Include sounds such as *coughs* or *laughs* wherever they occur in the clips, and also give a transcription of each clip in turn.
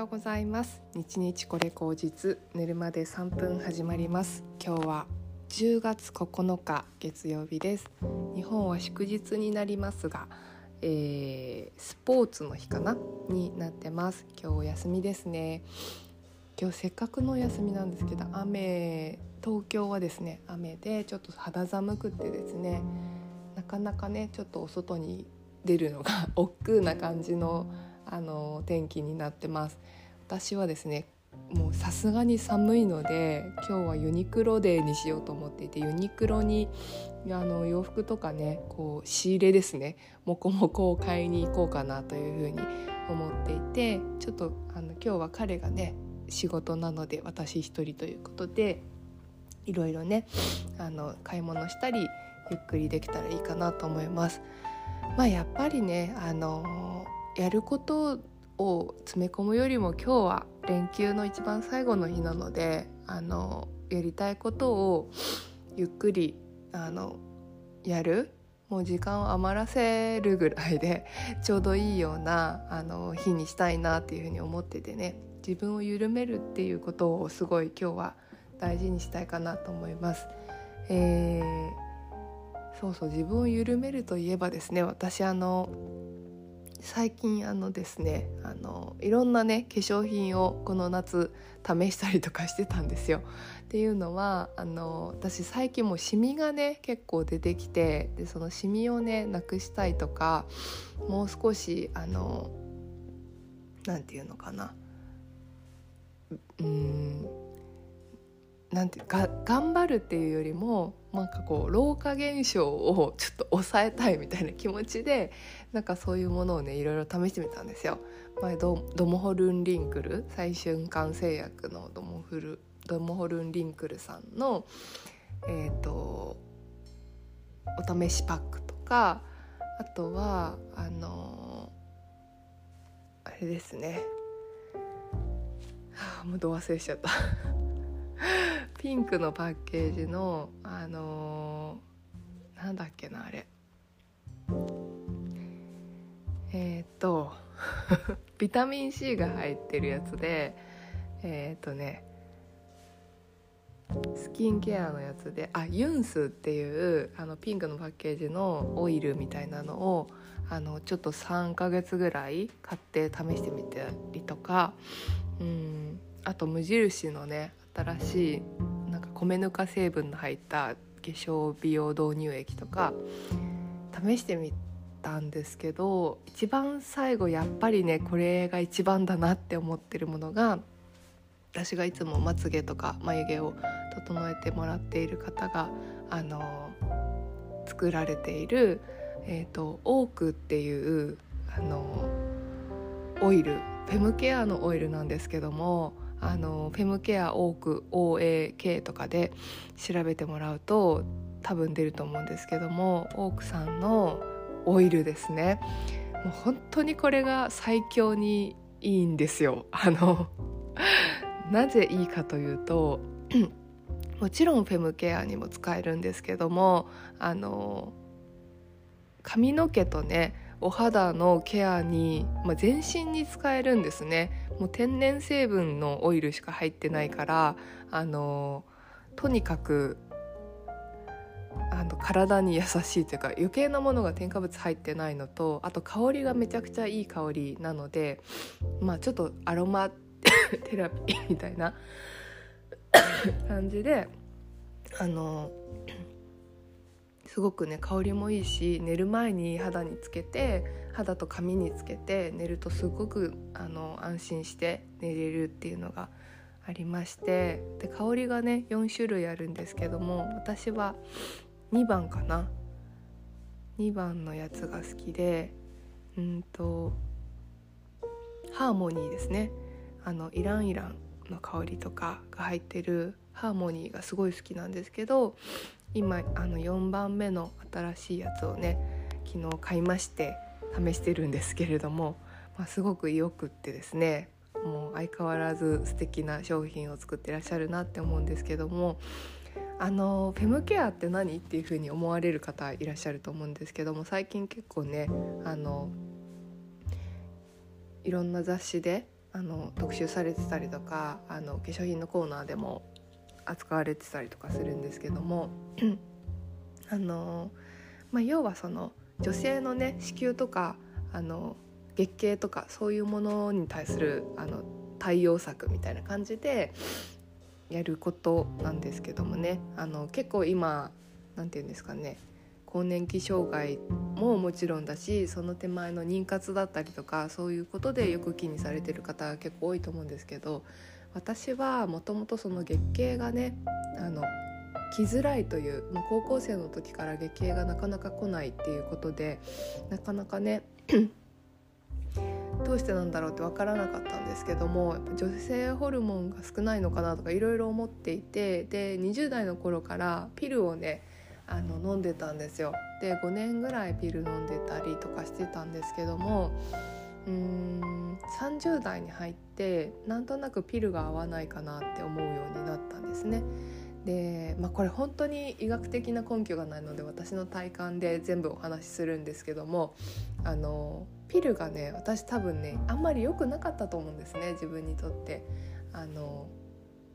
ようございます。日日これ口実寝るまで3分始まります。今日は10月9日月曜日です。日本は祝日になりますが、えー、スポーツの日かな？になってます。今日お休みですね。今日せっかくのお休みなんですけど雨東京はですね雨でちょっと肌寒くてですねなかなかねちょっとお外に出るのが *laughs* 億劫な感じのあの天気になってます私はですねもうさすがに寒いので今日はユニクロデーにしようと思っていてユニクロにあの洋服とかねこう仕入れですねもこもこを買いに行こうかなというふうに思っていてちょっとあの今日は彼がね仕事なので私一人ということでいろいろねあの買い物したりゆっくりできたらいいかなと思います。まあ、やっぱりねあのやることを詰め込むよりも今日は連休の一番最後の日なのであのやりたいことをゆっくりあのやるもう時間を余らせるぐらいで *laughs* ちょうどいいようなあの日にしたいなっていうふうに思っててね自分を緩めるっていうことをすごい今日は大事にしたいかなと思います。えー、そうそう自分を緩めるといえばですね私あの最近あのですねあのいろんなね化粧品をこの夏試したりとかしてたんですよ。っていうのはあの私最近もうシミがね結構出てきてでそのシミをねなくしたいとかもう少しあのなんていうのかなうんなんていうか頑張るっていうよりもなんかこう老化現象をちょっと抑えたいみたいな気持ちでなんかそういうものをねいろいろ試してみたんですよ。前ドドモホルンリンクル最瞬間製薬のドモフルドモホルンリンクルさんの、えーと、お試しパックとかあとはあのー、あれですねはあもうど忘れしちゃったピンクのパッケージのあのー、なんだっけなあれ。えっ、と *laughs* ビタミン C が入ってるやつでえっ、とねスキンケアのやつであユンスっていうあのピンクのパッケージのオイルみたいなのをあのちょっと3ヶ月ぐらい買って試してみたりとかうんあと無印のね新しい米ぬか成分の入った化粧美容導入液とか試してみたんですけど一番最後やっぱりねこれが一番だなって思ってるものが私がいつもまつげとか眉毛を整えてもらっている方があの作られている、えーと、オークっていうあのオイルフェムケアのオイルなんですけどもあのフェムケアオーク OAK とかで調べてもらうと多分出ると思うんですけどもオークさんのオイルですね。もう本当にこれが最強にいいんですよ。あのなぜいいかというともちろんフェムケアにも使えるんですけどもあの髪の毛とねお肌のケアに、まあ、全身に使えるんですね。もう天然成分のオイルしか入ってないからあのとにかくあの体に優しいというか余計なものが添加物入ってないのとあと香りがめちゃくちゃいい香りなのでまあちょっとアロマ *laughs* テラピーみたいな *coughs* 感じであのすごくね香りもいいし寝る前に肌につけて肌と髪につけて寝るとすごくあの安心して寝れるっていうのがありましてで香りがね4種類あるんですけども私は2番かな。2番のやつが好きでうんとハーモニーですね。あのイランイランの香りとかが入ってるハーモニーがすごい好きなんですけど今あの4番目の新しいやつをね昨日買いまして試してるんですけれども、まあ、すごくよくってですねもう相変わらず素敵な商品を作ってらっしゃるなって思うんですけどもあのフェムケアって何っていうふうに思われる方いらっしゃると思うんですけども最近結構ねあのいろんな雑誌であの特集されてたりとかあの化粧品のコーナーでも扱われてたりとかするんですけども *clears throat* あの、まあ、要はその女性のね子宮とかあの月経とかそういうものに対するあの対応策みたいな感じでやることなんですけどもね。あの結構今何て言うんですかね。更年期障害ももちろんだしその手前の妊活だったりとかそういうことでよく気にされてる方結構多いと思うんですけど私はもともとその月経がねあの来づらいという、まあ、高校生の時から月経がなかなか来ないっていうことでなかなかね *clears throat* どうしてなんだろうって分からなかったんですけどもやっぱ女性ホルモンが少ないのかなとかいろいろ思っていてで20代の頃からピルをねあの飲んでたんですよ。で5年ぐらいピル飲んでたりとかしてたんですけどもうーん30代に入ってなんとなくピルが合わないかなって思うようになったんですね。で、まあ、これ本当に医学的な根拠がないので私の体感で全部お話しするんですけどもあのピルがね私多分ねあんまり良くなかったと思うんですね自分にとって。あの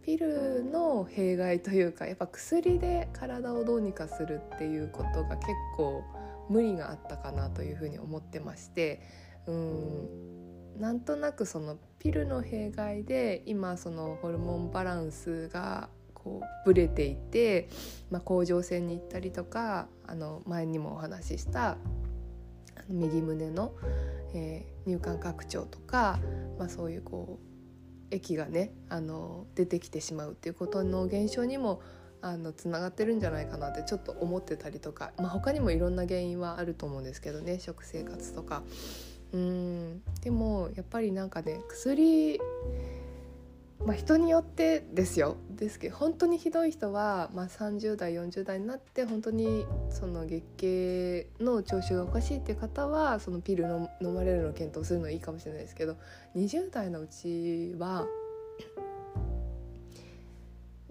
ピルの弊害というかやっぱ薬で体をどうにかするっていうことが結構無理があったかなというふうに思ってましてうんなんとなくそのピルの弊害で今そのホルモンバランスがこうブレていて、まあ、甲状腺に行ったりとかあの前にもお話しした右胸の、えー、乳管拡張とか、まあ、そういうこう液がねあの出てきてしまうっていうことの現象にもあのつながってるんじゃないかなってちょっと思ってたりとか、まあ、他にもいろんな原因はあると思うんですけどね食生活とか。うん。でもやっぱりなんかね薬まあ、人によってですよ。ですけど本当にひどい人は、まあ、30代40代になって本当にその月経の調子がおかしいっていう方はそのピルの飲まれるのを検討するのいいかもしれないですけど20代のうちは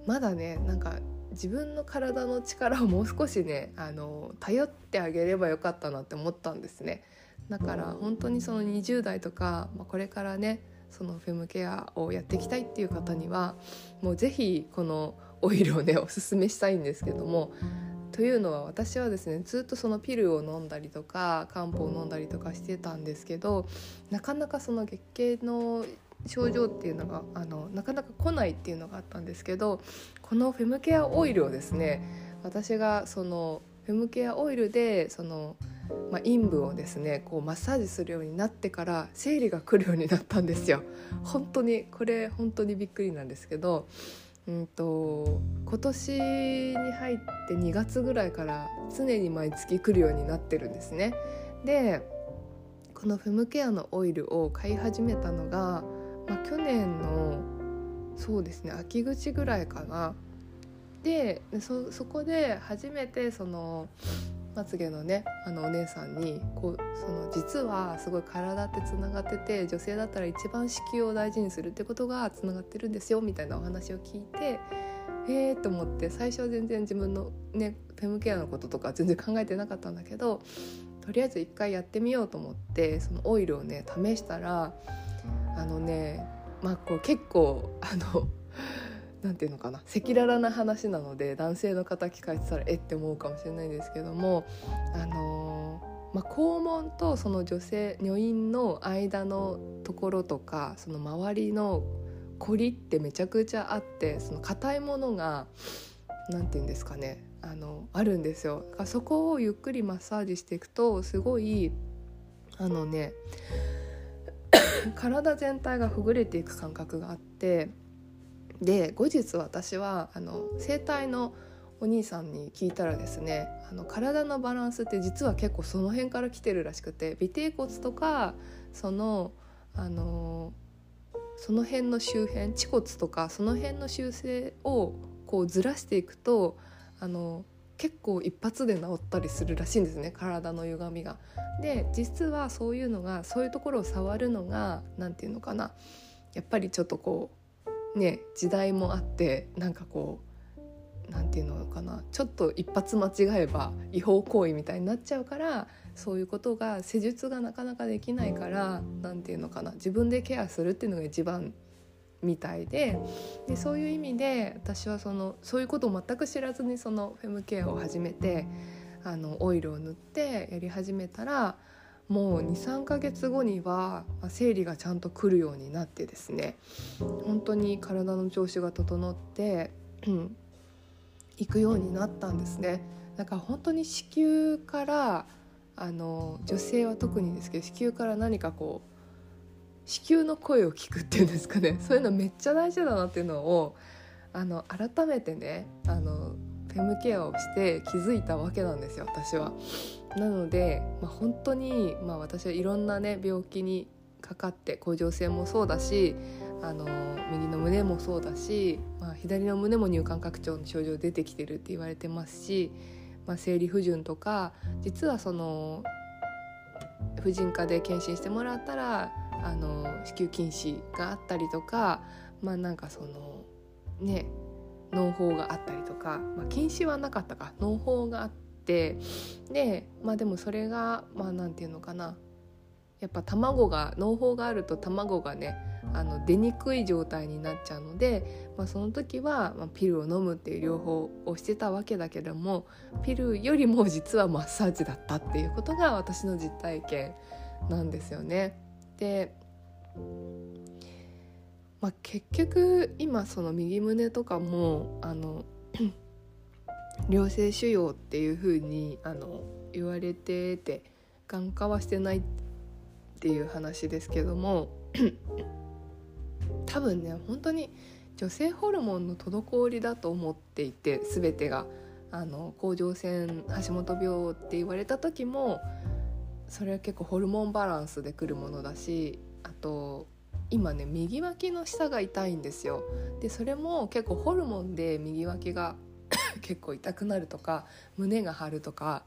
まだねなんか自分の体の力をもう少しねあの頼ってあげればよかったなって思ったんですね。だから本当にその20代とか、まあ、これからねそのフェムケアをやっていきたいっていう方にはもう是非このオイルをねおすすめしたいんですけどもというのは私はですねずっとそのピルを飲んだりとか漢方を飲んだりとかしてたんですけどなかなかその月経の症状っていうのがあのなかなか来ないっていうのがあったんですけどこのフェムケアオイルをですね私がそのフェムケアオイルでそのまあ、陰部をですねこうマッサージするようになってから生理が来るようになったんですよ。本当にこれ本当にびっくりなんですけど、うんと、今年に入って2月ぐらいから常に毎月来るようになってるんですね。でこのフェムケアのオイルを買い始めたのが、まあ、去年のそうですね秋口ぐらいかな。でそこで初めてそのまつげのねあのお姉さんにこうその実はすごい体ってつながってて女性だったら一番子宮を大事にするってことがつながってるんですよみたいなお話を聞いてえーと思って最初は全然自分のねフェムケアのこととか全然考えてなかったんだけどとりあえず一回やってみようと思ってそのオイルをね試したらあのねまあこう結構あの何て言うのかな赤裸々な話なので男性の方聞かれてたらえって思うかもしれないんですけどもあのー、まあ、肛門とその女性女院の間のところとかその周りの凝りってめちゃくちゃあってその硬いものが何て言うんですかねあのあるんですよ。そこをゆっくりマッサージしていくとすごいあのね *coughs* 体全体がほぐれていく感覚があってで後日私はあの整体のお兄さんに聞いたらですねあの体のバランスって実は結構その辺から来てるらしくて尾てい骨とかそのあのその辺の周辺恥骨とかその辺の修正をこうずらしていくとあの結構一発で治ったりするらしいんですね体の歪みが。で実はそういうのがそういうところを触るのが何て言うのかなやっぱりちょっとこうね時代もあってなんかこう何て言うのかなちょっと一発間違えば違法行為みたいになっちゃうからそういうことが施術がなかなかできないから何て言うのかな自分でケアするっていうのが一番みたいででそういう意味で私はそのそういうことを全く知らずにそのフェムケアを始めてあのオイルを塗ってやり始めたらもう23ヶ月後には生理がちゃんと来るようになってですね本当に体の調子が整って、うん、行くようになったんですね。だから本当に子宮からあの女性は特にですけど子宮から何かこう子宮の声を聞くっていうんですかねそういうのめっちゃ大事だなっていうのをあの改めてねあのフェムケアをして気づいたわけなんですよ私は。なので、まあ、本当に、まあ、私はいろんなね病気にかかって甲状腺もそうだしあの右の胸もそうだし、まあ、左の胸も乳管拡張の症状出てきてるって言われてますし、まあ、生理不順とか実はその婦人科で検診してもらったらあの子宮筋腫があったりとかまあなんかそのね農法があったりとか、まあ、禁止はなかったか農法があってでまあでもそれがまあなんていうのかなやっぱ卵が農法があると卵がねあの出にくい状態になっちゃうので、まあ、その時は、まあ、ピルを飲むっていう療法をしてたわけだけどもピルよりも実はマッサージだったっていうことが私の実体験なんですよね。で、まあ、結局今その右胸とかもあの良性腫瘍っていう風にあに言われてて眼科はしてないっていう話ですけども *clears throat* 多分ね本当に女性ホルモンの滞りだと思っていて全てがあの甲状腺橋本病って言われた時もそれは結構ホルモンバランスでくるものだしあと今ね右脇の下が痛いんですよ。でそれも結構ホルモンで右脇が結構痛くなるとか胸が張るとか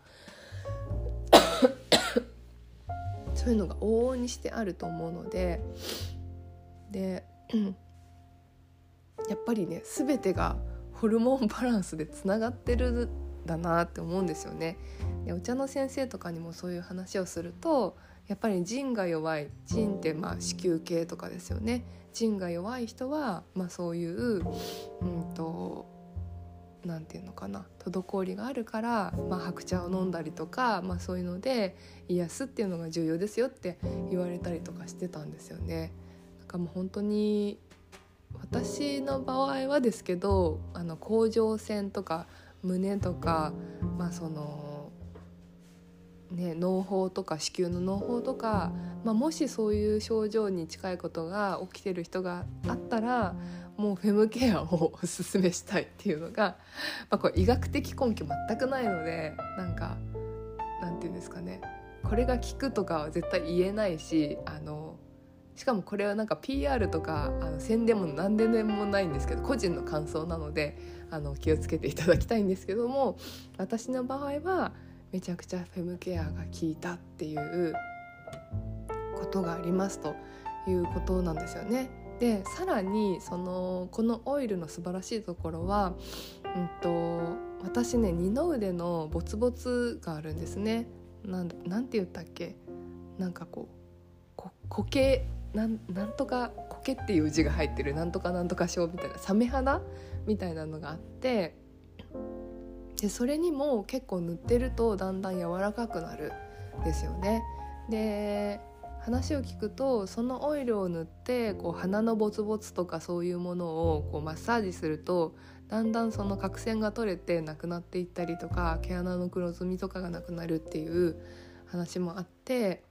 そういうのが往々にしてあると思うのででやっぱりね全てがホルモンバランスでつながってるだなって思うんですよね。でお茶の先生とかにもそういう話をするとやっぱり腎が弱い腎ってまあ子宮系とかですよね腎が弱い人は、まあ、そういう、うんと、んていうのかな滞りがあるから、まあ、白茶を飲んだりとか、まあ、そういうので癒すっていうのが重要ですよって言われたりとかしてたんですよね。だかもう本当に私の場合はですけどあの甲状腺とか胸とか、まあ、そのね脳胞とか子宮の脳胞とか、まあ、もしそういう症状に近いことが起きてる人があったらもうフェムケアをおすすめしたいっていうのが、まあ、これ医学的根拠全くないのでなんかなんて言うんですかねこれが効くとかは絶対言えないしあのしかもこれはなんか PR とかあの宣伝も何でもないんですけど個人の感想なのであの気をつけていただきたいんですけども私の場合はめちゃくちゃフェムケアが効いたっていうことがありますということなんですよね。でさらにそのこのオイルの素晴らしいところは、うんと、私ね二の腕のボツボツがあるんですね。なんなんて言ったっけ？なんかこう苔なんなんとか苔っていう字が入ってるなんとかなんとか症みたいなサメ肌みたいなのがあってでそれにも結構塗ってるとだんだん柔らかくなるんですよね。で話を聞くとそのオイルを塗ってこう鼻のボツボツとかそういうものをこうマッサージするとだんだんその角栓が取れてなくなっていったりとか毛穴の黒ずみとかがなくなるっていう話もあって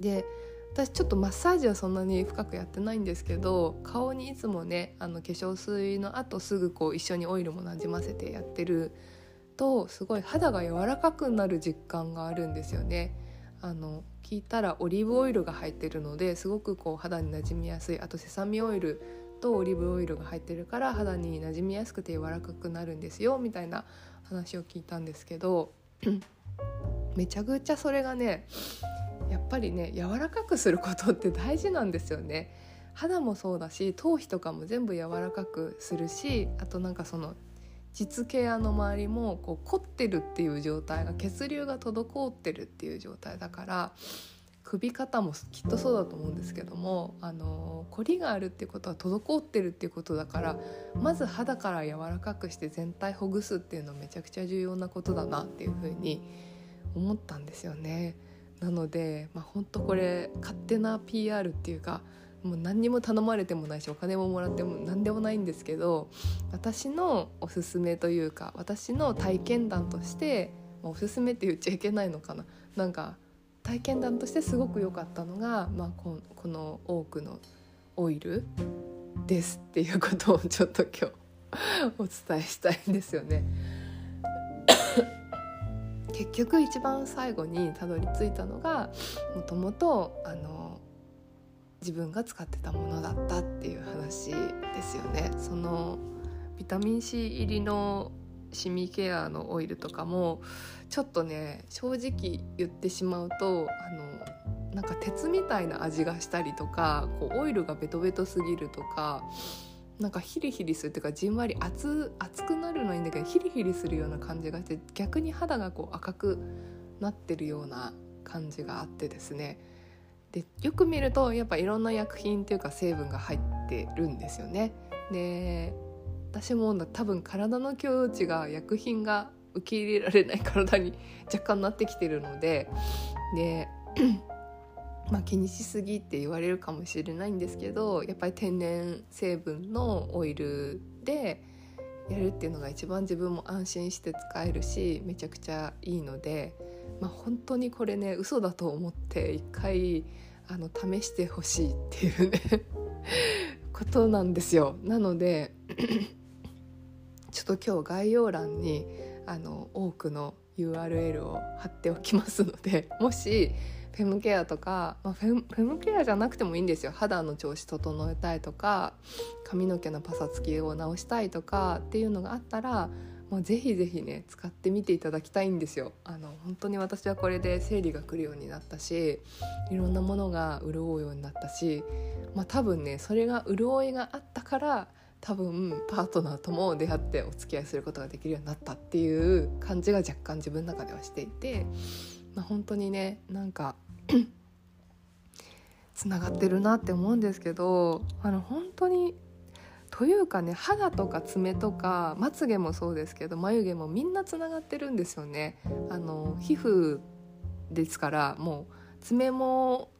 で私ちょっとマッサージはそんなに深くやってないんですけど顔にいつもねあの化粧水のあとすぐこう一緒にオイルもなじませてやってるとすごい肌が柔らかくなる実感があるんですよね。あの聞いたらオリーブオイルが入ってるのですごくこう肌になじみやすいあとセサミオイルとオリーブオイルが入ってるから肌になじみやすくて柔らかくなるんですよみたいな話を聞いたんですけどめちゃくちゃそれがねやっぱりね柔らかくすることって大事なんですよね。肌もそうだし頭皮とかも全部柔らかくするしあとなんかその膣ケアの周りもこう凝ってるっていう状態が血流が滞ってるっていう状態だから首肩もきっとそうだと思うんですけどもあの凝りがあるっていうことは滞ってるっていうことだからまず肌から柔らかくして全体ほぐすっていうのはめちゃくちゃ重要なことだなっていうふうに思ったんですよね。なので、まあ、本当これ勝手な PR っていうかもう何にも頼まれてもないしお金ももらっても何でもないんですけど私のおすすめというか私の体験談としておすすめって言っちゃいけないのかななんか体験談としてすごく良かったのが、まあ、ここの多くのオイルですっていうことをちょっと今日お伝えしたいんですよね。結局一番最後にたどり着いたのがもともとあの自分が使ってたものだったっていう話ですよね。そのビタミン C 入りのシミケアのオイルとかもちょっとね正直言ってしまうとあのなんか鉄みたいな味がしたりとかこうオイルがベトベトすぎるとかなんかヒリヒリするっていうかじんわり熱熱くなるのはいいんだけどヒリヒリするような感じがして逆に肌がこう赤くなってるような感じがあってですねでよく見るとやっぱいろんな薬品っていうか成分が入ってるんですよね。で私も多分体の境地が薬品が受け入れられない体に *laughs* 若干なってきてるのでで *clears throat* まあ気にしすぎって言われるかもしれないんですけどやっぱり天然成分のオイルでやるっていうのが一番自分も安心して使えるしめちゃくちゃいいので、まあ、本当にこれね嘘だと思って一回あの試してほしいっていうね *laughs* ことなんですよ。なので *coughs* ちょっと今日概要欄にあの多くの URL を貼っておきますのでもしフェムケアとか、まあ、フェムフェムケアじゃなくてもいいんですよ肌の調子整えたいとか髪の毛のパサつきを直したいとかっていうのがあったらもうぜひぜひね使ってみていただきたいんですよ。あの本当に私はこれで生理が来るようになったしいろんなものが潤うようになったし、まあ、多分ねそれが潤いがあったから多分パートナーとも出会ってお付き合いすることができるようになったっていう感じが若干自分の中ではしていて、まあ、本当にねなんか *clears throat* つながってるなって思うんですけどあの本当にというかね肌とか爪とかまつげもそうですけど眉毛もみんなつながってるんですよね。あの皮膚ですからもう爪も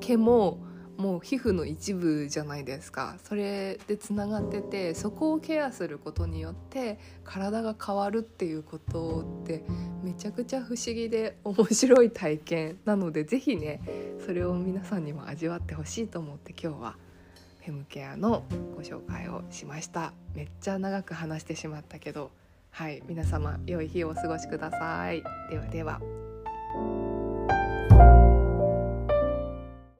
毛ももう皮膚の一部じゃないですかそれでつながっててそこをケアすることによって体が変わるっていうことってめちゃくちゃ不思議で面白い体験なので是非ねそれを皆さんにも味わってほしいと思って今日はフェムケアのご紹介をしました。めっちゃ長く話してしまったけどはい皆様良い日をお過ごしください。ではでは。